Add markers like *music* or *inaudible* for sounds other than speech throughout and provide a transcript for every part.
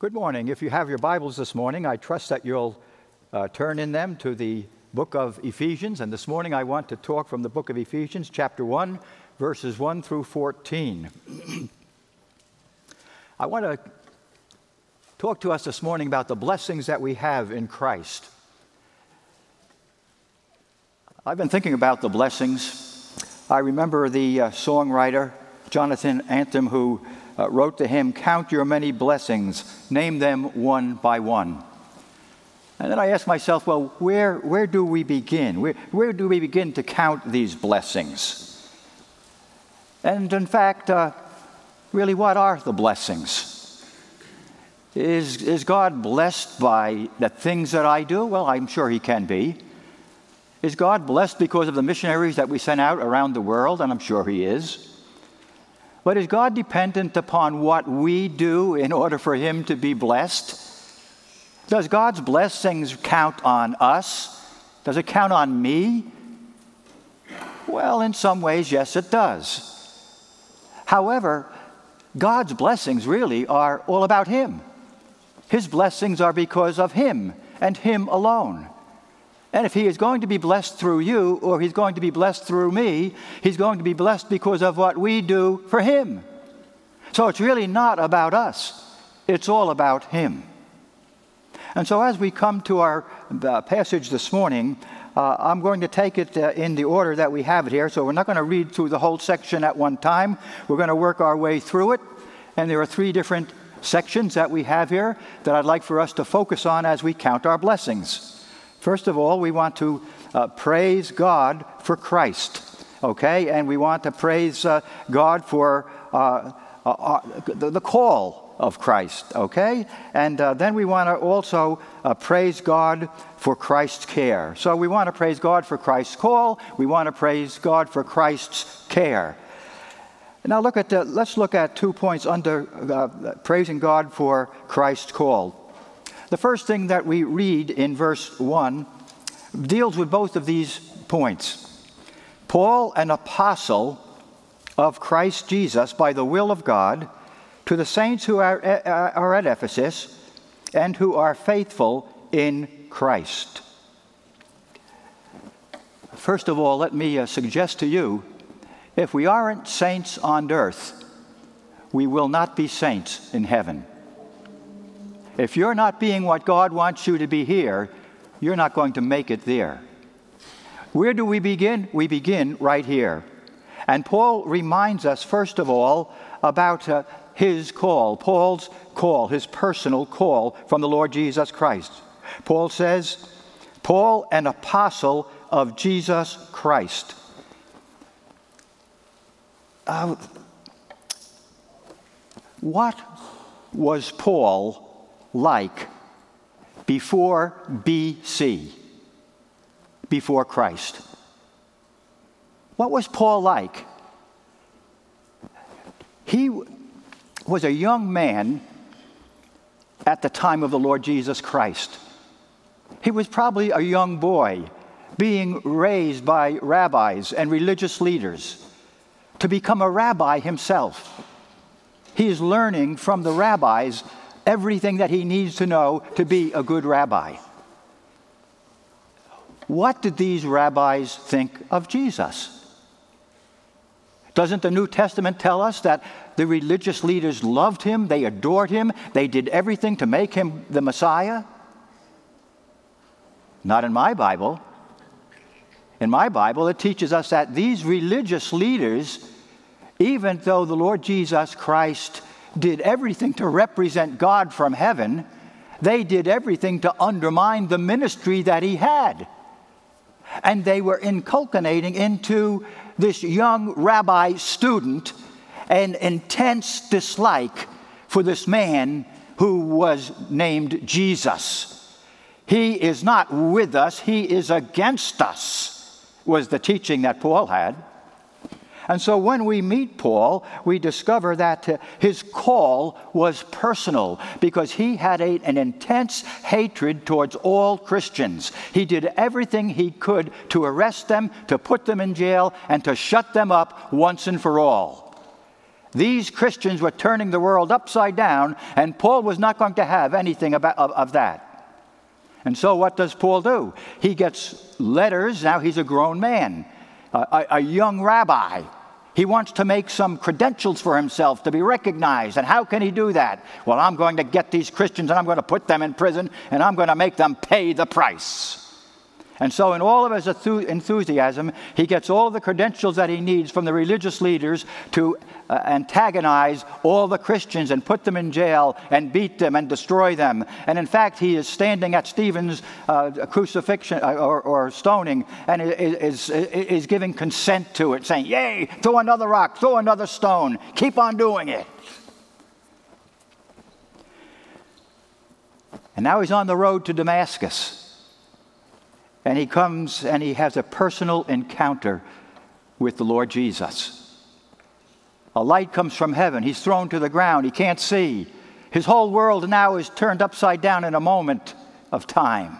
Good morning. If you have your Bibles this morning, I trust that you'll uh, turn in them to the book of Ephesians. And this morning I want to talk from the book of Ephesians, chapter 1, verses 1 through 14. *clears throat* I want to talk to us this morning about the blessings that we have in Christ. I've been thinking about the blessings. I remember the uh, songwriter Johnson Oatman who uh, wrote to him, Count your many blessings, name them one by one. And then I asked myself, well, where, where do we begin? Where, where do we begin to count these blessings? And in fact, uh, really, what are the blessings? Is, is God blessed by the things that I do? Well, I'm sure He can be. Is God blessed because of the missionaries that we sent out around the world? And I'm sure He is. But is God dependent upon what we do in order for Him to be blessed? Does God's blessings count on us? Does it count on me? Well, in some ways, yes, it does. However, God's blessings really are all about Him. His blessings are because of Him and Him alone. And if he is going to be blessed through you or he's going to be blessed through me, he's going to be blessed because of what we do for him. So it's really not about us, it's all about him. And so as we come to our uh, passage this morning, uh, I'm going to take it uh, in the order that we have it here. So we're not going to read through the whole section at one time. We're going to work our way through it. And there are three different sections that we have here that I'd like for us to focus on as we count our blessings. First of all, we want to uh, praise God for Christ, okay? And we want to praise uh, God for uh, uh, uh the, call of Christ, okay? And uh, then we want to also praise God for Christ's care. So we want to praise God for Christ's call, we want to praise God for Christ's care. Now look at let's look at two points under praising God for Christ's call. The first thing that we read in verse 1 deals with both of these points. Paul, an apostle of Christ Jesus by the will of God, to the saints who are, are at Ephesus and who are faithful in Christ. First of all, let me uh, suggest to you if we aren't saints on earth, we will not be saints in heaven. If you're not being what God wants you to be here, you're not going to make it there. Where do we begin? We begin right here. And Paul reminds us, first of all, about uh, his call, Paul's call, his personal call from the Lord Jesus Christ. Paul says, Paul, an apostle of Jesus Christ. Uh, what was Paul like before BC, before Christ. What was Paul like? He was a young man at the time of the Lord Jesus Christ. He was probably a young boy being raised by rabbis and religious leaders to become a rabbi himself. He is learning from the rabbis everything that he needs to know to be a good rabbi. What did these rabbis think of Jesus? Doesn't the New Testament tell us that the religious leaders loved him, they adored him, they did everything to make him the Messiah? Not in my Bible. In my Bible, it teaches us that these religious leaders, even though the Lord Jesus Christ did everything to represent God from heaven, they did everything to undermine the ministry that he had. And they were inculcating into this young rabbi student an intense dislike for this man who was named Jesus. He is not with us, he is against us, was the teaching that Paul had. And so when we meet Paul, we discover that his call was personal because he had a, an intense hatred towards all Christians. He did everything he could to arrest them, to put them in jail, and to shut them up once and for all. These Christians were turning the world upside down, and Paul was not going to have anything about, of, of that. And so, what does Paul do? He gets letters. Now he's a grown man, a, a, young rabbi. He wants to make some credentials for himself to be recognized. And how can he do that? Well, I'm going to get these Christians and I'm going to put them in prison and I'm going to make them pay the price. And so, in all of his enthusiasm, he gets all the credentials that he needs from the religious leaders to uh, antagonize all the Christians and put them in jail and beat them and destroy them. And in fact, he is standing at Stephen's uh, crucifixion uh, or, or, stoning and is, is, is giving consent to it, saying, Yay, throw another rock, throw another stone, keep on doing it. And now he's on the road to Damascus. And he comes and he has a personal encounter with the Lord Jesus. A light comes from heaven. He's thrown to the ground. He can't see. His whole world now is turned upside down in a moment of time.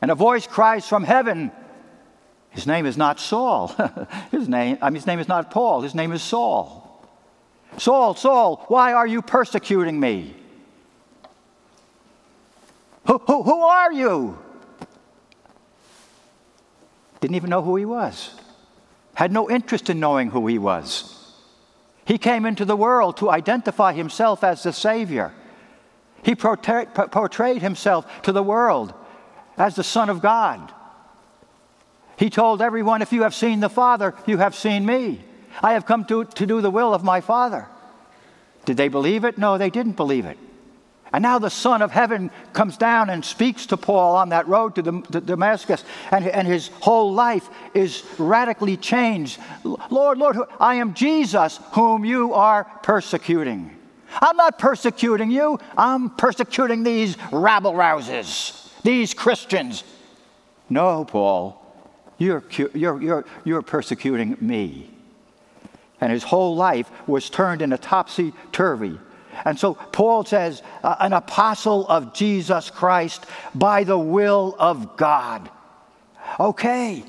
And a voice cries from heaven. His name is not Saul. *laughs* his, name, I mean, his name is not Paul. His name is Saul. Saul, Saul, why are you persecuting me? Who, who, who are you? Didn't even know who he was, had no interest in knowing who he was. He came into the world to identify himself as the Savior. He portrayed himself to the world as the Son of God. He told everyone, If you have seen the Father, you have seen me. I have come to, to do the will of my Father. Did they believe it? No, they didn't believe it. And now the Son of Heaven comes down and speaks to Paul on that road to, the, to Damascus, and, and his whole life is radically changed. Lord, Lord, I am Jesus whom you are persecuting. I'm not persecuting you, I'm persecuting these rabble rousers, these Christians. No, Paul, you're, you're, you're, you're persecuting me. And his whole life was turned in a topsy turvy and so Paul says, an apostle of Jesus Christ by the will of God. Okay,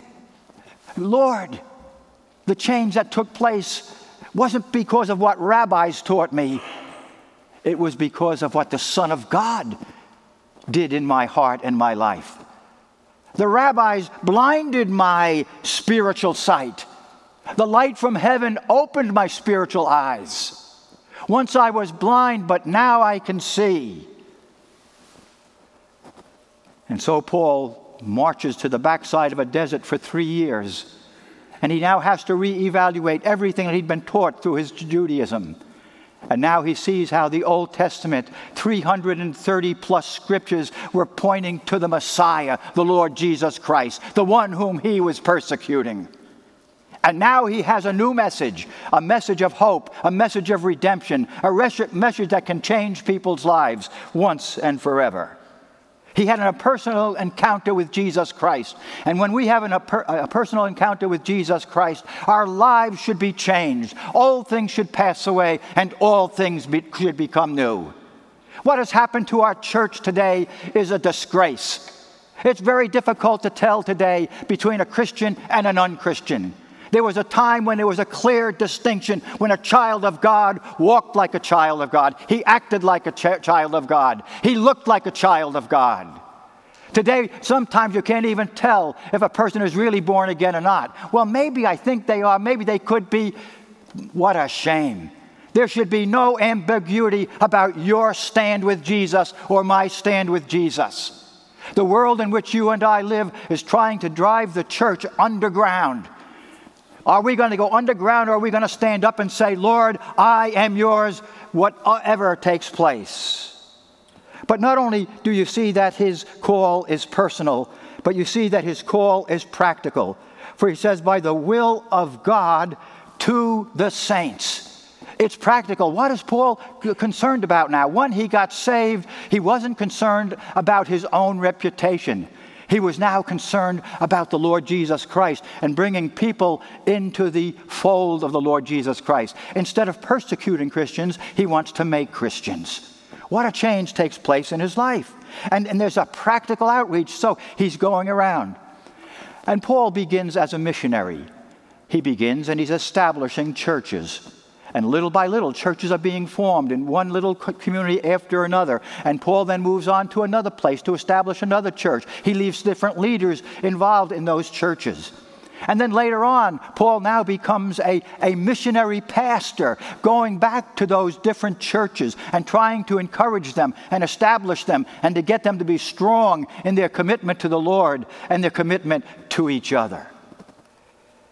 Lord, the change that took place wasn't because of what rabbis taught me, it was because of what the Son of God did in my heart and my life. The rabbis blinded my spiritual sight. The light from heaven opened my spiritual eyes. Once I was blind, but now I can see. And so Paul marches to the backside of a desert for three years. And he now has to reevaluate everything that he'd been taught through his Judaism. And now he sees how the Old Testament, 330 plus scriptures, were pointing to the Messiah, the Lord Jesus Christ, the one whom he was persecuting. And now he has a new message a message of hope, a message of redemption, a message that can change people's lives once and forever. He had a personal encounter with Jesus Christ. And when we have an, a, per, a, personal encounter with Jesus Christ, our lives should be changed. All things should pass away, and all things be, should become new. What has happened to our church today is a disgrace. It's very difficult to tell today between a Christian and an unchristian. There was a time when there was a clear distinction when a child of God walked like a child of God. He acted like a ch- child of God. He looked like a child of God. Today, sometimes you can't even tell if a person is really born again or not. Well, maybe I think they are. Maybe they could be. What a shame. There should be no ambiguity about your stand with Jesus or my stand with Jesus. The world in which you and I live is trying to drive the church underground are we going to go underground or are we going to stand up and say, Lord, I am yours, whatever takes place? But not only do you see that his call is personal, but you see that his call is practical. For he says, by the will of God to the saints. It's practical. What is Paul concerned about now? One, he got saved. He wasn't concerned about his own reputation. He was now concerned about the Lord Jesus Christ and bringing people into the fold of the Lord Jesus Christ. Instead of persecuting Christians, he wants to make Christians. What a change takes place in his life. And, and there's a practical outreach, so he's going around. And Paul begins as a missionary. He begins and he's establishing churches. And little by little, churches are being formed in one little community after another. And Paul then moves on to another place to establish another church. He leaves different leaders involved in those churches. And then later on, Paul now becomes a, a missionary pastor, going back to those different churches and trying to encourage them and establish them and to get them to be strong in their commitment to the Lord and their commitment to each other.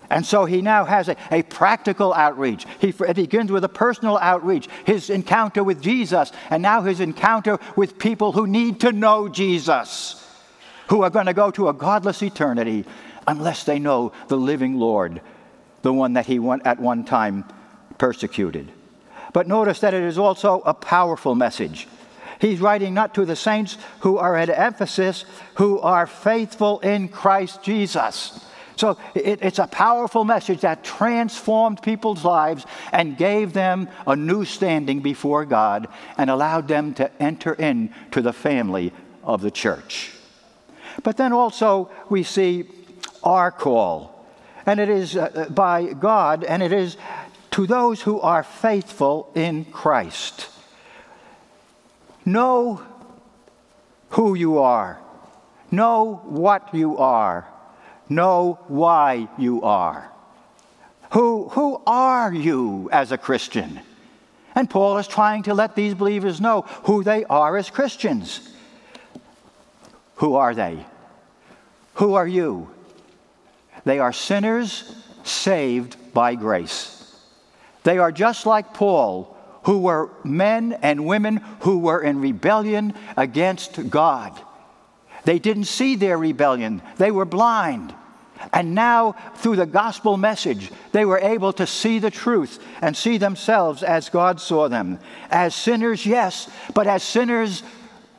And so he now has a, a practical outreach. He it begins with a personal outreach, his encounter with Jesus, and now his encounter with people who need to know Jesus, who are going to go to a godless eternity unless they know the living Lord, the one that he at one time persecuted. But notice that it is also a powerful message. He's writing not to the saints who are at Ephesus, who are faithful in Christ Jesus. So it, it's a powerful message that transformed people's lives and gave them a new standing before God and allowed them to enter into the family of the church. But then also we see our call, and it is uh, by God, and it is to those who are faithful in Christ. Know who you are, know what you are know why you are. Who, who are you as a Christian? And Paul is trying to let these believers know who they are as Christians. Who are they? Who are you? They are sinners saved by grace. They are just like Paul, who were men and women who were in rebellion against God. They didn't see their rebellion, they were blind. And now, through the gospel message, they were able to see the truth and see themselves as God saw them. As sinners, yes, but as sinners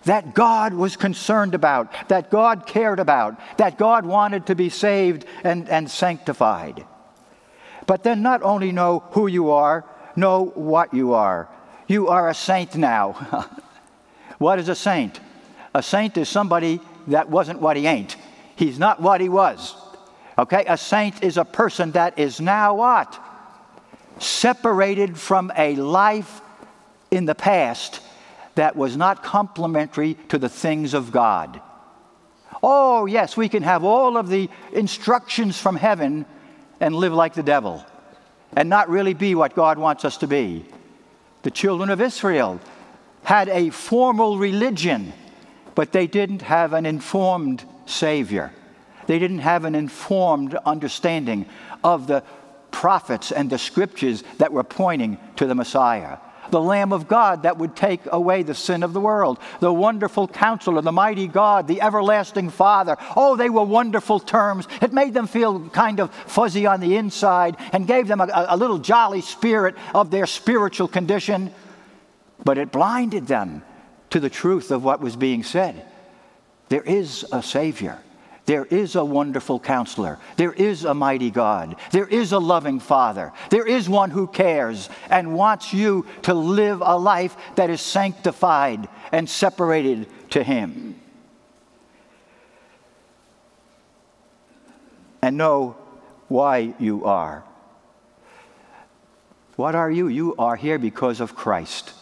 that God was concerned about, that God cared about, that God wanted to be saved and, and sanctified. But then, not only know who you are, know what you are. You are a saint now. *laughs* what is a saint? A saint is somebody that wasn't what he ain't. He's not what he was. Okay? A saint is a person that is now what? Separated from a life in the past that was not complementary to the things of God. Oh, yes, we can have all of the instructions from heaven and live like the devil and not really be what God wants us to be. The children of Israel had a formal religion but they didn't have an informed Savior. They didn't have an informed understanding of the prophets and the scriptures that were pointing to the Messiah. The Lamb of God that would take away the sin of the world. The wonderful counselor, the mighty God, the everlasting Father. Oh, they were wonderful terms. It made them feel kind of fuzzy on the inside and gave them a, a little jolly spirit of their spiritual condition. But it blinded them to the truth of what was being said. There is a Savior. There is a wonderful counselor. There is a mighty God. There is a loving Father. There is one who cares and wants you to live a life that is sanctified and separated to Him. And know why you are. What are you? You are here because of Christ.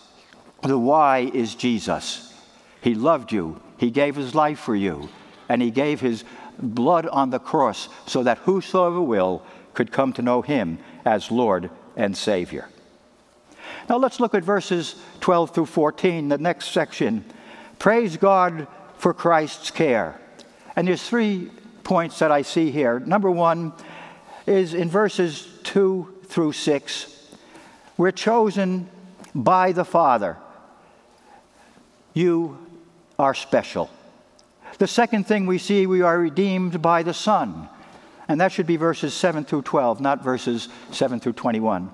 The why is Jesus. He loved you, He gave His life for you, and He gave His blood on the cross so that whosoever will could come to know Him as Lord and Savior. Now let's look at verses 12 through 14, the next section. Praise God for Christ's care. And there's three points that I see here. Number one is in verses 2 through 6. We're chosen by the Father you are special. The second thing we see, we are redeemed by the Son. And that should be verses 7 through 12, not verses 7 through 21.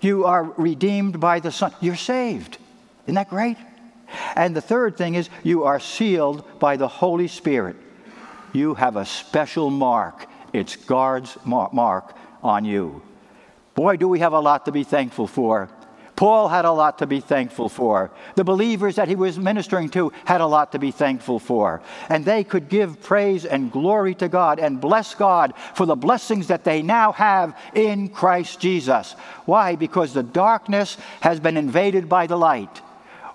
You are redeemed by the Son. You're saved. Isn't that great? And the third thing is, you are sealed by the Holy Spirit. You have a special mark. It's God's mark on you. Boy, do we have a lot to be thankful for. Paul had a lot to be thankful for. The believers that he was ministering to had a lot to be thankful for. And they could give praise and glory to God and bless God for the blessings that they now have in Christ Jesus. Why? Because the darkness has been invaded by the light.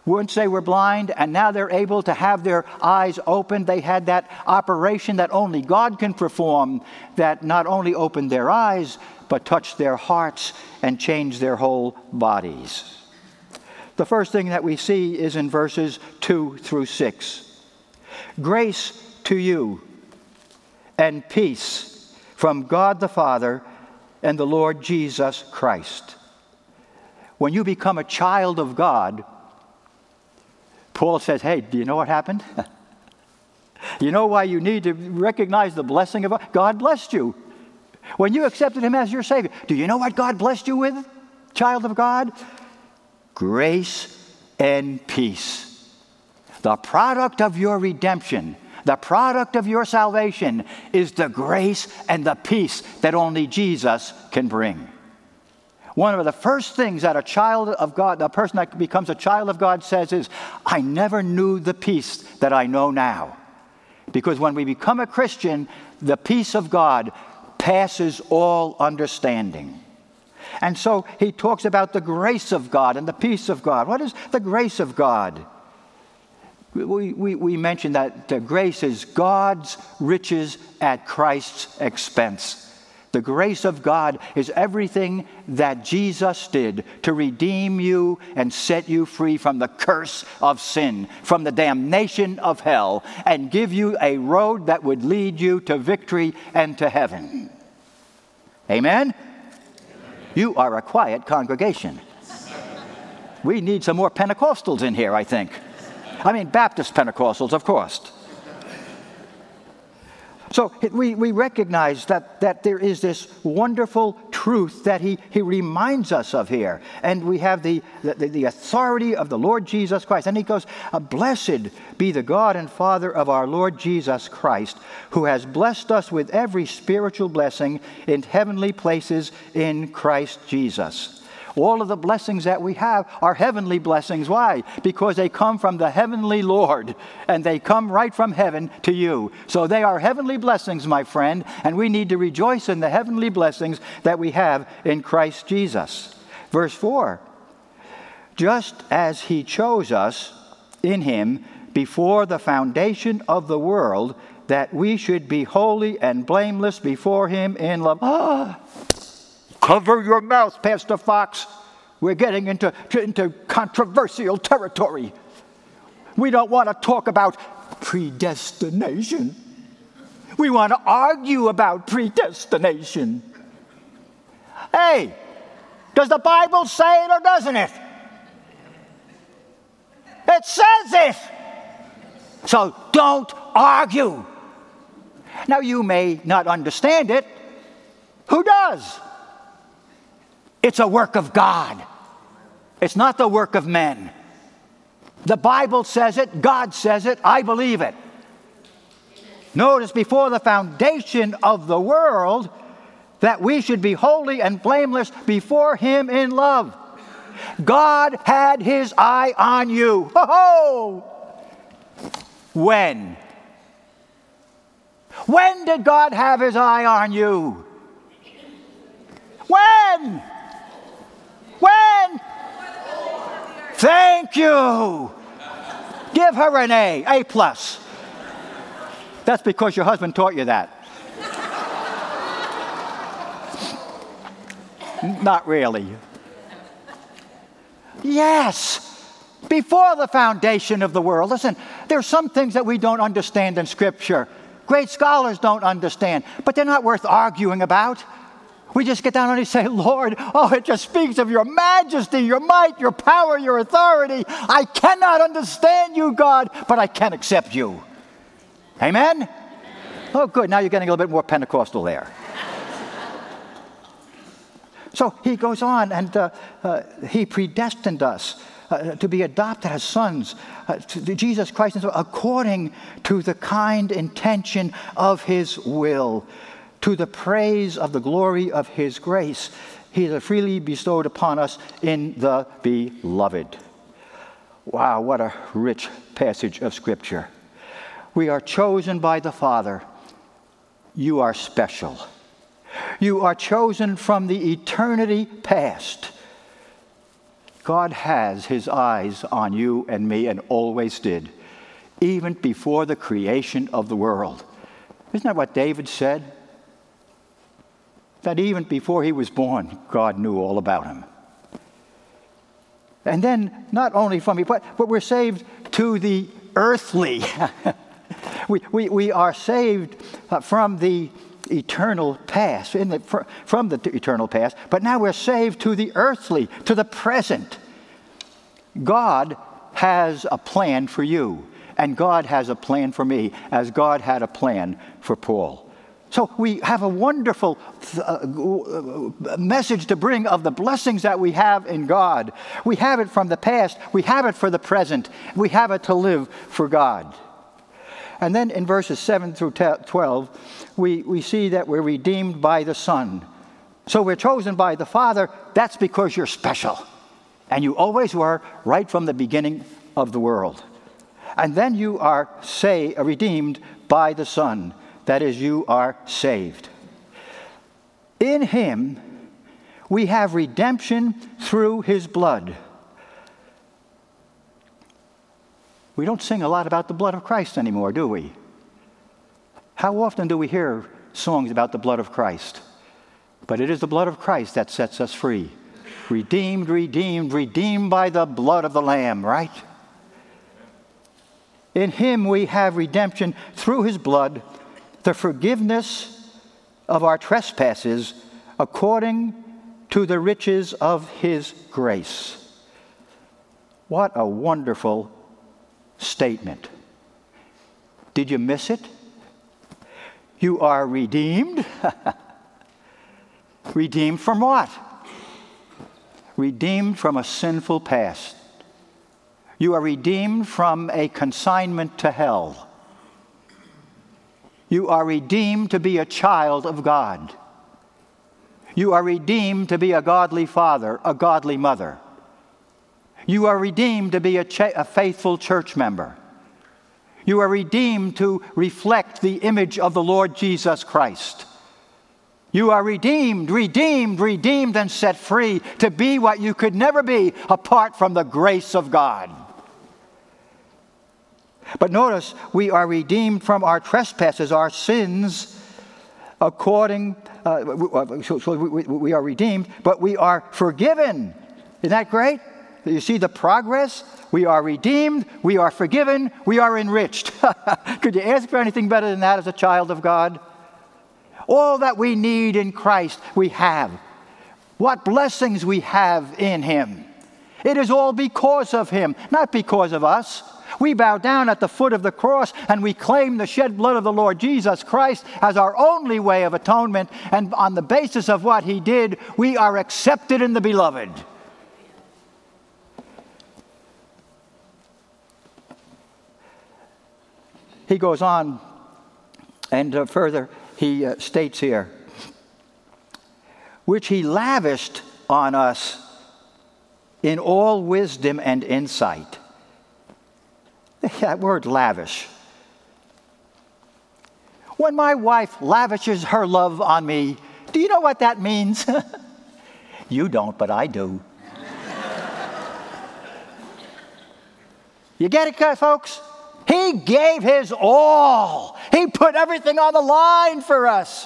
Once they were blind and now they're able to have their eyes opened, they had that operation that only God can perform that not only opened their eyes, but touch their hearts and change their whole bodies. The first thing that we see is in verses 2 through 6. Grace to you and peace from God the Father and the Lord Jesus Christ. When you become a child of God, Paul says, Hey, do you know what happened? *laughs* you know why you need to recognize the blessing of God? God blessed you. When you accepted Him as your Savior, do you know what God blessed you with, child of God? Grace and peace. The product of your redemption, the product of your salvation, is the grace and the peace that only Jesus can bring. One of the first things that a child of God, a person that becomes a child of God says is, I never knew the peace that I know now. Because when we become a Christian, the peace of God passes all understanding. And so he talks about the grace of God and the peace of God. What is the grace of God? We, we, we mentioned that grace is God's riches at Christ's expense. The grace of God is everything that Jesus did to redeem you and set you free from the curse of sin, from the damnation of hell, and give you a road that would lead you to victory and to heaven. Amen? You are a quiet congregation. We need some more Pentecostals in here, I think. I mean, Baptist Pentecostals, of course. So we, we recognize that, that there is this wonderful truth that he, he reminds us of here. And we have the, the, the authority of the Lord Jesus Christ. And he goes, uh, Blessed be the God and Father of our Lord Jesus Christ, who has blessed us with every spiritual blessing in heavenly places in Christ Jesus. All of the blessings that we have are heavenly blessings. Why? Because they come from the heavenly Lord and they come right from heaven to you. So they are heavenly blessings, my friend, and we need to rejoice in the heavenly blessings that we have in Christ Jesus. Verse 4 Just as he chose us in him before the foundation of the world, that we should be holy and blameless before him in love. Ah! Cover your mouth, Pastor Fox. We're getting into, into controversial territory. We don't want to talk about predestination. We want to argue about predestination. Hey, does the Bible say it or doesn't it? It says it. So don't argue. Now, you may not understand it. Who does? It's a work of God, it's not the work of men. The Bible says it, God says it, I believe it. Notice before the foundation of the world that we should be holy and blameless before Him in love. God had His eye on you. Ho ho! When? When did God have His eye on you? When? Thank you. Give her an A, A plus. That's because your husband taught you that. Not really. Yes. Before the foundation of the world. Listen, there's some things that we don't understand in Scripture. Great scholars don't understand, but they're not worth arguing about. We just get down and we say, Lord, oh, it just speaks of your majesty, your might, your power, your authority. I cannot understand you, God, but I can accept you. Amen? Amen. Oh, good. Now you're getting a little bit more Pentecostal there. so he goes on, and uh, uh, he predestined us. Uh, to be adopted as sons uh, to Jesus Christ according to the kind intention of his will to the praise of the glory of his grace he has freely bestowed upon us in the beloved. Wow, what a rich passage of Scripture. We are chosen by the Father. You are special. You are chosen from the eternity past. God has his eyes on you and me and always did, even before the creation of the world. Isn't that what David said? That even before he was born, God knew all about him. And then, not only from me, but, but we're saved to the earthly. *laughs* we, we, we are saved uh, from the eternal past, in the, from the eternal past, but now we're saved to the earthly, to the present. God has a plan for you, and God has a plan for me, as God had a plan for Paul. So we have a wonderful uh, message to bring of the blessings that we have in God. We have it from the past, we have it for the present, we have it to live for God. And then in verses 7 through 12, we, we see that we're redeemed by the Son. So we're chosen by the Father. That's because you're special. And you always were right from the beginning of the world. And then you are say, redeemed by the Son. That is, you are saved. In Him, we have redemption through His blood We don't sing a lot about the blood of Christ anymore, do we? How often do we hear songs about the blood of Christ? But it is the blood of Christ that sets us free. Redeemed, redeemed, redeemed by the blood of the Lamb, right? In Him we have redemption through His blood, the forgiveness of our trespasses according to the riches of His grace. What a wonderful statement. Did you miss it? You are redeemed. *laughs* redeemed from what? Redeemed from a sinful past. You are redeemed from a consignment to hell. You are redeemed to be a child of God. You are redeemed to be a godly father, a godly mother. You are redeemed to be a, cha- a faithful church member. You are redeemed to reflect the image of the Lord Jesus Christ. You are redeemed, redeemed, redeemed, and set free to be what you could never be apart from the grace of God. But notice, we are redeemed from our trespasses, our sins, according, uh, so, so we, we are redeemed, but we are forgiven. Isn't that great? You see the progress? We are redeemed, we are forgiven, we are enriched. *laughs* Could you ask for anything better than that as a child of God? All that we need in Christ, we have. What blessings we have in Him. It is all because of Him, not because of us. We bow down at the foot of the cross and we claim the shed blood of the Lord Jesus Christ as our only way of atonement. And on the basis of what He did, we are accepted in the beloved. He goes on and uh, further, he uh, states here, which he lavished on us in all wisdom and insight. That word lavish. When my wife lavishes her love on me, do you know what that means? *laughs* you don't, but I do. you get it, folks? He gave his all. He put everything on the line for us.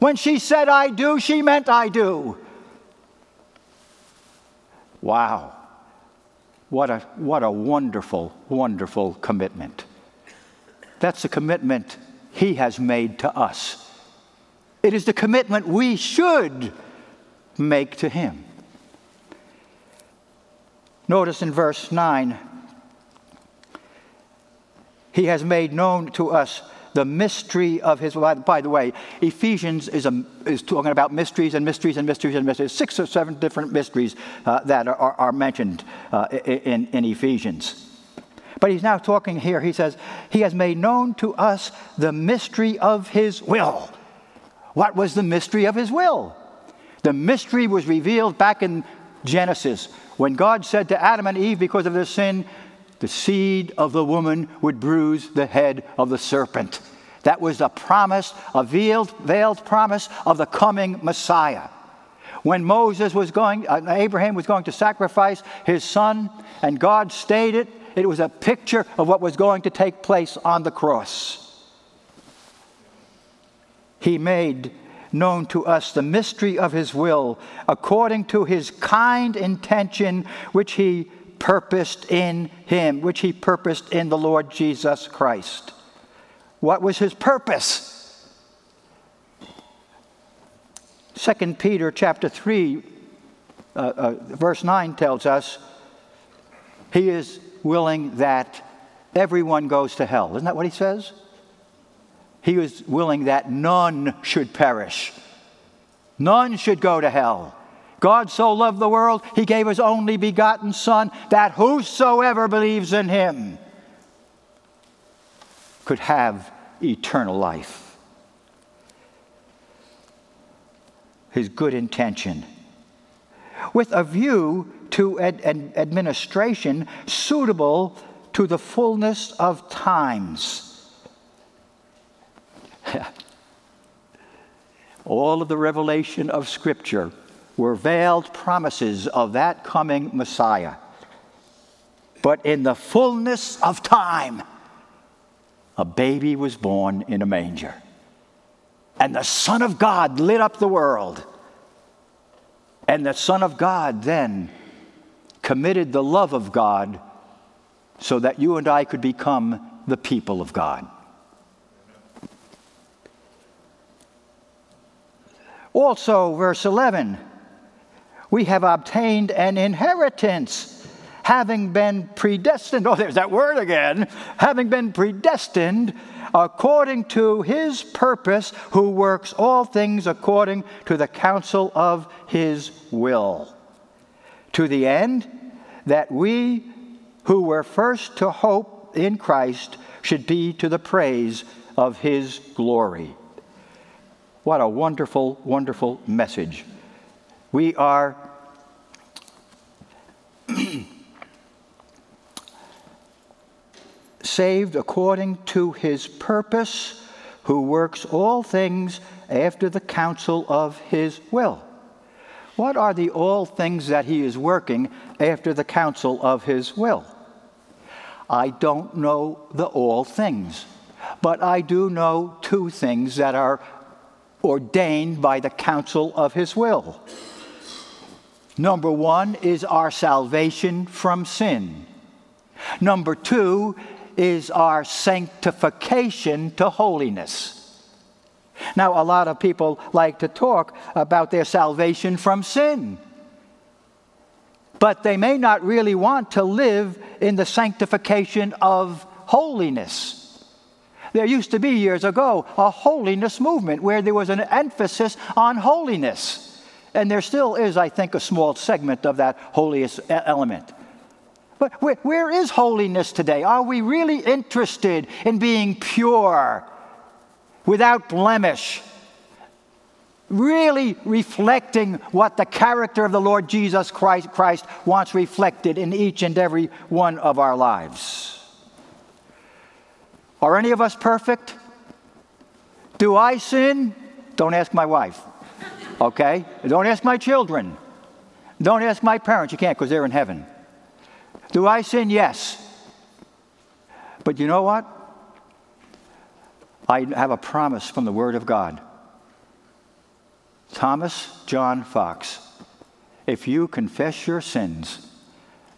When she said, I do, she meant I do. Wow. What a, what a wonderful, wonderful commitment. That's the commitment he has made to us. It is the commitment we should make to him. Notice in verse 9 he has made known to us the mystery of his will. by the way ephesians is, a, is talking about mysteries and mysteries and mysteries and mysteries. Six or seven different mysteries uh, that are, are mentioned uh, in, in ephesians. But he's now talking here. He says he has made known to us the mystery of his will. What was the mystery of his will? The mystery was revealed back in Genesis when God said to Adam and Eve, because of their sin, the seed of the woman would bruise the head of the serpent. That was a promise, a veiled, veiled promise of the coming Messiah. When Moses was going, uh, Abraham was going to sacrifice his son, and God stayed it, it was a picture of what was going to take place on the cross. He made known to us the mystery of his will according to his kind intention which he purposed in him, which he purposed in the Lord Jesus Christ. What was his purpose? 2 Peter chapter 3 uh, uh, verse 9 tells us he is willing that everyone goes to hell. Isn't that what he says? He is willing that none should perish. None should go to hell. God so loved the world, he gave his only begotten Son, that whosoever believes in him could have eternal life. His good intention. With a view to ad- ad- administration suitable to the fullness of times. *laughs* All of the revelation of Scripture were veiled promises of that coming Messiah. But in the fullness of time, a baby was born in a manger. And the Son of God lit up the world. And the Son of God then committed the love of God so that you and I could become the people of God. Also, verse 11, we have obtained an inheritance, having been predestined. Oh, there's that word again. Having been predestined according to his purpose, who works all things according to the counsel of his will, to the end that we who were first to hope in Christ should be to the praise of his glory. What a wonderful, wonderful message. We are saved according to his purpose, who works all things after the counsel of his will. What are the all things that he is working after the counsel of his will? I don't know the all things, but I do know two things that are ordained by the counsel of his will. Number one is our salvation from sin. Number two is our sanctification to holiness. Now, a lot of people like to talk about their salvation from sin, but they may not really want to live in the sanctification of holiness. There used to be years ago a holiness movement where there was an emphasis on holiness. And there still is, I think, a small segment of that holiest element. But where, where is holiness today? Are we really interested in being pure, without blemish, really reflecting what the character of the Lord Jesus Christ, Christ wants reflected in each and every one of our lives? Are any of us perfect? Do I sin? Don't ask my wife. Okay? Don't ask my children. Don't ask my parents. You can't because they're in heaven. Do I sin? Yes. But you know what? I have a promise from the Word of God. Thomas John Fox, if you confess your sins,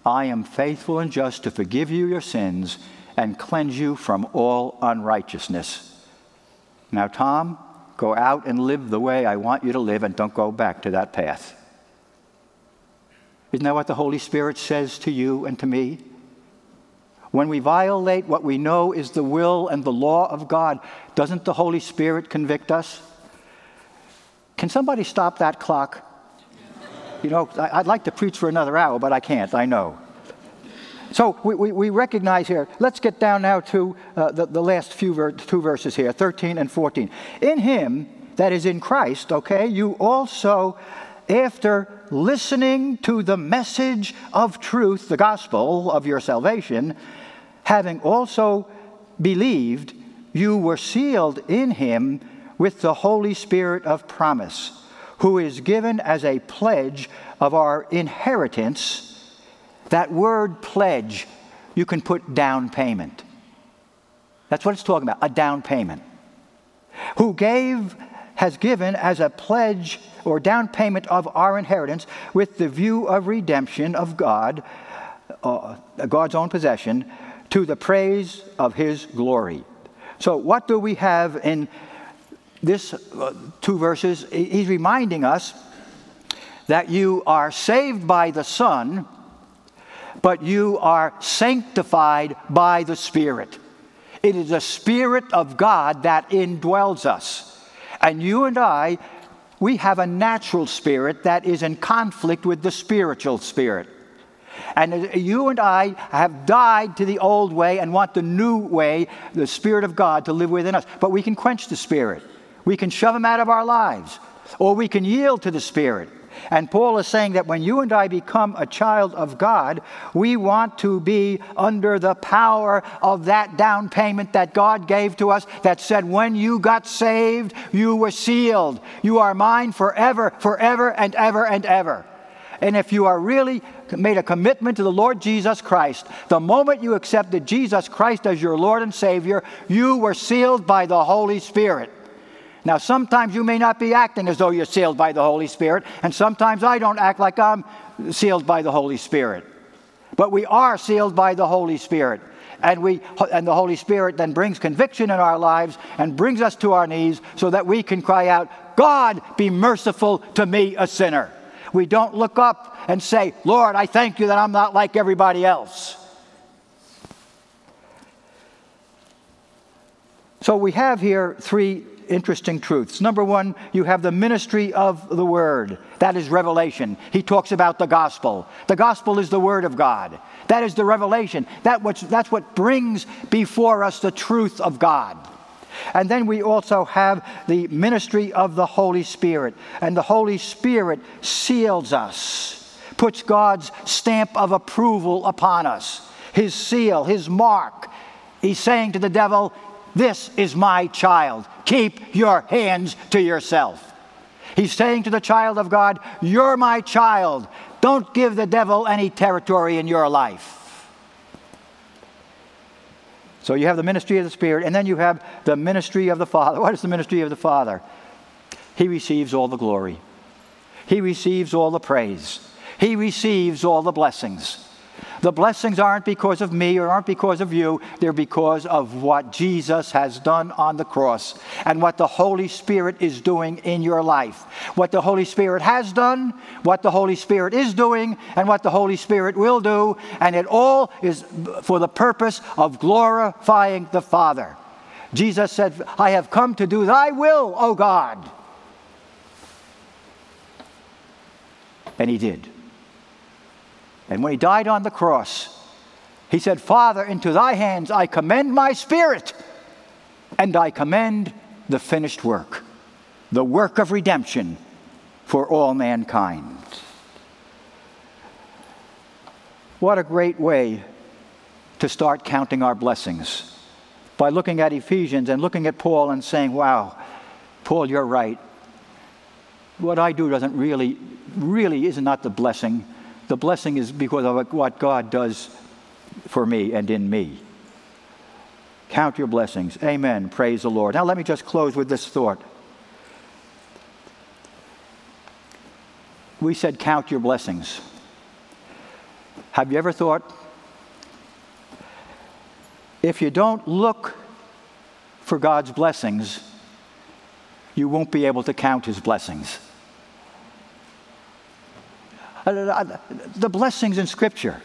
I am faithful and just to forgive you your sins and cleanse you from all unrighteousness. Now, Tom, go out and live the way I want you to live and don't go back to that path. Isn't that what the Holy Spirit says to you and to me? When we violate what we know is the will and the law of God, doesn't the Holy Spirit convict us? Can somebody stop that clock? You know, I'd like to preach for another hour, but I can't, I know. So we, we, we, recognize here, let's get down now to uh, the, the last few ver- two verses here, 13 and 14. In him, that is in Christ, okay, you also, after listening to the message of truth, the gospel of your salvation, having also believed, you were sealed in him with the Holy Spirit of promise, who is given as a pledge of our inheritance. That word pledge, you can put down payment. That's what it's talking about, a down payment. Who gave, has given as a pledge or down payment of our inheritance with the view of redemption of God, uh, God's own possession, to the praise of his glory. So, what do we have in this uh, two verses? He's reminding us that you are saved by the Son, but you are sanctified by the Spirit. It is the Spirit of God that indwells us. And you and I, we have a natural spirit that is in conflict with the spiritual spirit. And you and I have died to the old way and want the new way, the Spirit of God, to live within us. But we can quench the Spirit. We can shove him out of our lives, or we can yield to the Spirit. And Paul is saying that when you and I become a child of God, we want to be under the power of that down payment that God gave to us that said, when you got saved, you were sealed. You are mine forever, forever, and ever, and ever. And if you are really made a commitment to the Lord Jesus Christ, the moment you accepted Jesus Christ as your Lord and Savior, you were sealed by the Holy Spirit. Now, sometimes you may not be acting as though you're sealed by the Holy Spirit, and sometimes I don't act like I'm sealed by the Holy Spirit. But we are sealed by the Holy Spirit. And, we, and the Holy Spirit then brings conviction in our lives and brings us to our knees so that we can cry out, God, be merciful to me, a sinner. We don't look up and say, Lord, I thank you that I'm not like everybody else. So we have here three interesting truths. Number one, you have the ministry of the Word. That is revelation. He talks about the gospel. The gospel is the Word of God. That is the revelation. That what's, that's what brings before us the truth of God. And then we also have the ministry of the Holy Spirit. And the Holy Spirit seals us, puts God's stamp of approval upon us, his seal, his mark. He's saying to the devil, This is my child. Keep your hands to yourself. He's saying to the child of God, You're my child. Don't give the devil any territory in your life. So you have the ministry of the Spirit, and then you have the ministry of the Father. *laughs* What is the ministry of the Father? He receives all the glory, He receives all the praise, He receives all the blessings. The blessings aren't because of me or aren't because of you. They're because of what Jesus has done on the cross and what the Holy Spirit is doing in your life. What the Holy Spirit has done, what the Holy Spirit is doing, and what the Holy Spirit will do. And it all is for the purpose of glorifying the Father. Jesus said, I have come to do thy will, O God. And he did. And when he died on the cross, he said, Father, into thy hands I commend my spirit, and I commend the finished work, the work of redemption for all mankind. What a great way to start counting our blessings by looking at Ephesians and looking at Paul and saying, Wow, Paul, you're right. What I do doesn't really, really is not the blessing the blessing is because of what God does for me and in me. Count your blessings. Amen. Praise the Lord. Now, let me just close with this thought. We said, Count your blessings. Have you ever thought, if you don't look for God's blessings, you won't be able to count his blessings? Uh, uh, the blessings in Scripture,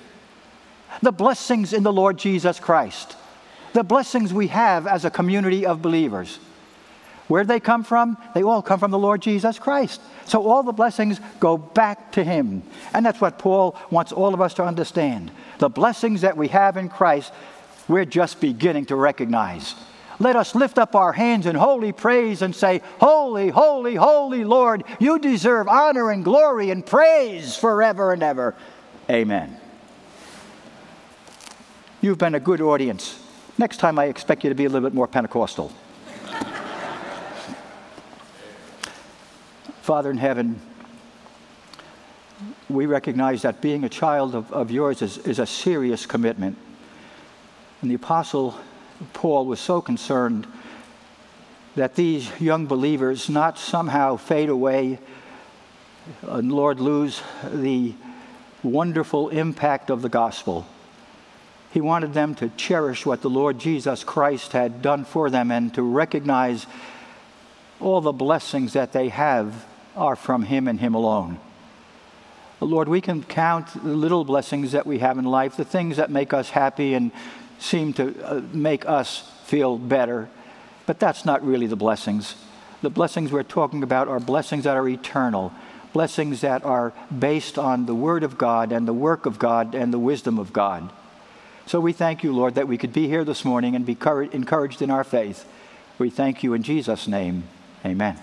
the blessings in the Lord Jesus Christ, the blessings we have as a community of believers. Where they come from? They all come from the Lord Jesus Christ. So all the blessings go back to Him. And that's what Paul wants all of us to understand. The blessings that we have in Christ, we're just beginning to recognize. Let us lift up our hands in holy praise and say, Holy, holy, holy Lord, you deserve honor and glory and praise forever and ever. Amen. You've been a good audience. Next time, I expect you to be a little bit more Pentecostal. *laughs* Father in heaven, we recognize that being a child of, of yours is, is a serious commitment. And the Apostle Paul was so concerned that these young believers not somehow fade away and, Lord, lose the wonderful impact of the gospel. He wanted them to cherish what the Lord Jesus Christ had done for them and to recognize all the blessings that they have are from Him and Him alone. Lord, we can count the little blessings that we have in life, the things that make us happy and seem to uh, make us feel better, but that's not really the blessings. The blessings we're talking about are blessings that are eternal, blessings that are based on the Word of God and the work of God and the wisdom of God. So we thank you, Lord, that we could be here this morning and be encouraged in our faith. We thank you in Jesus' name. Amen.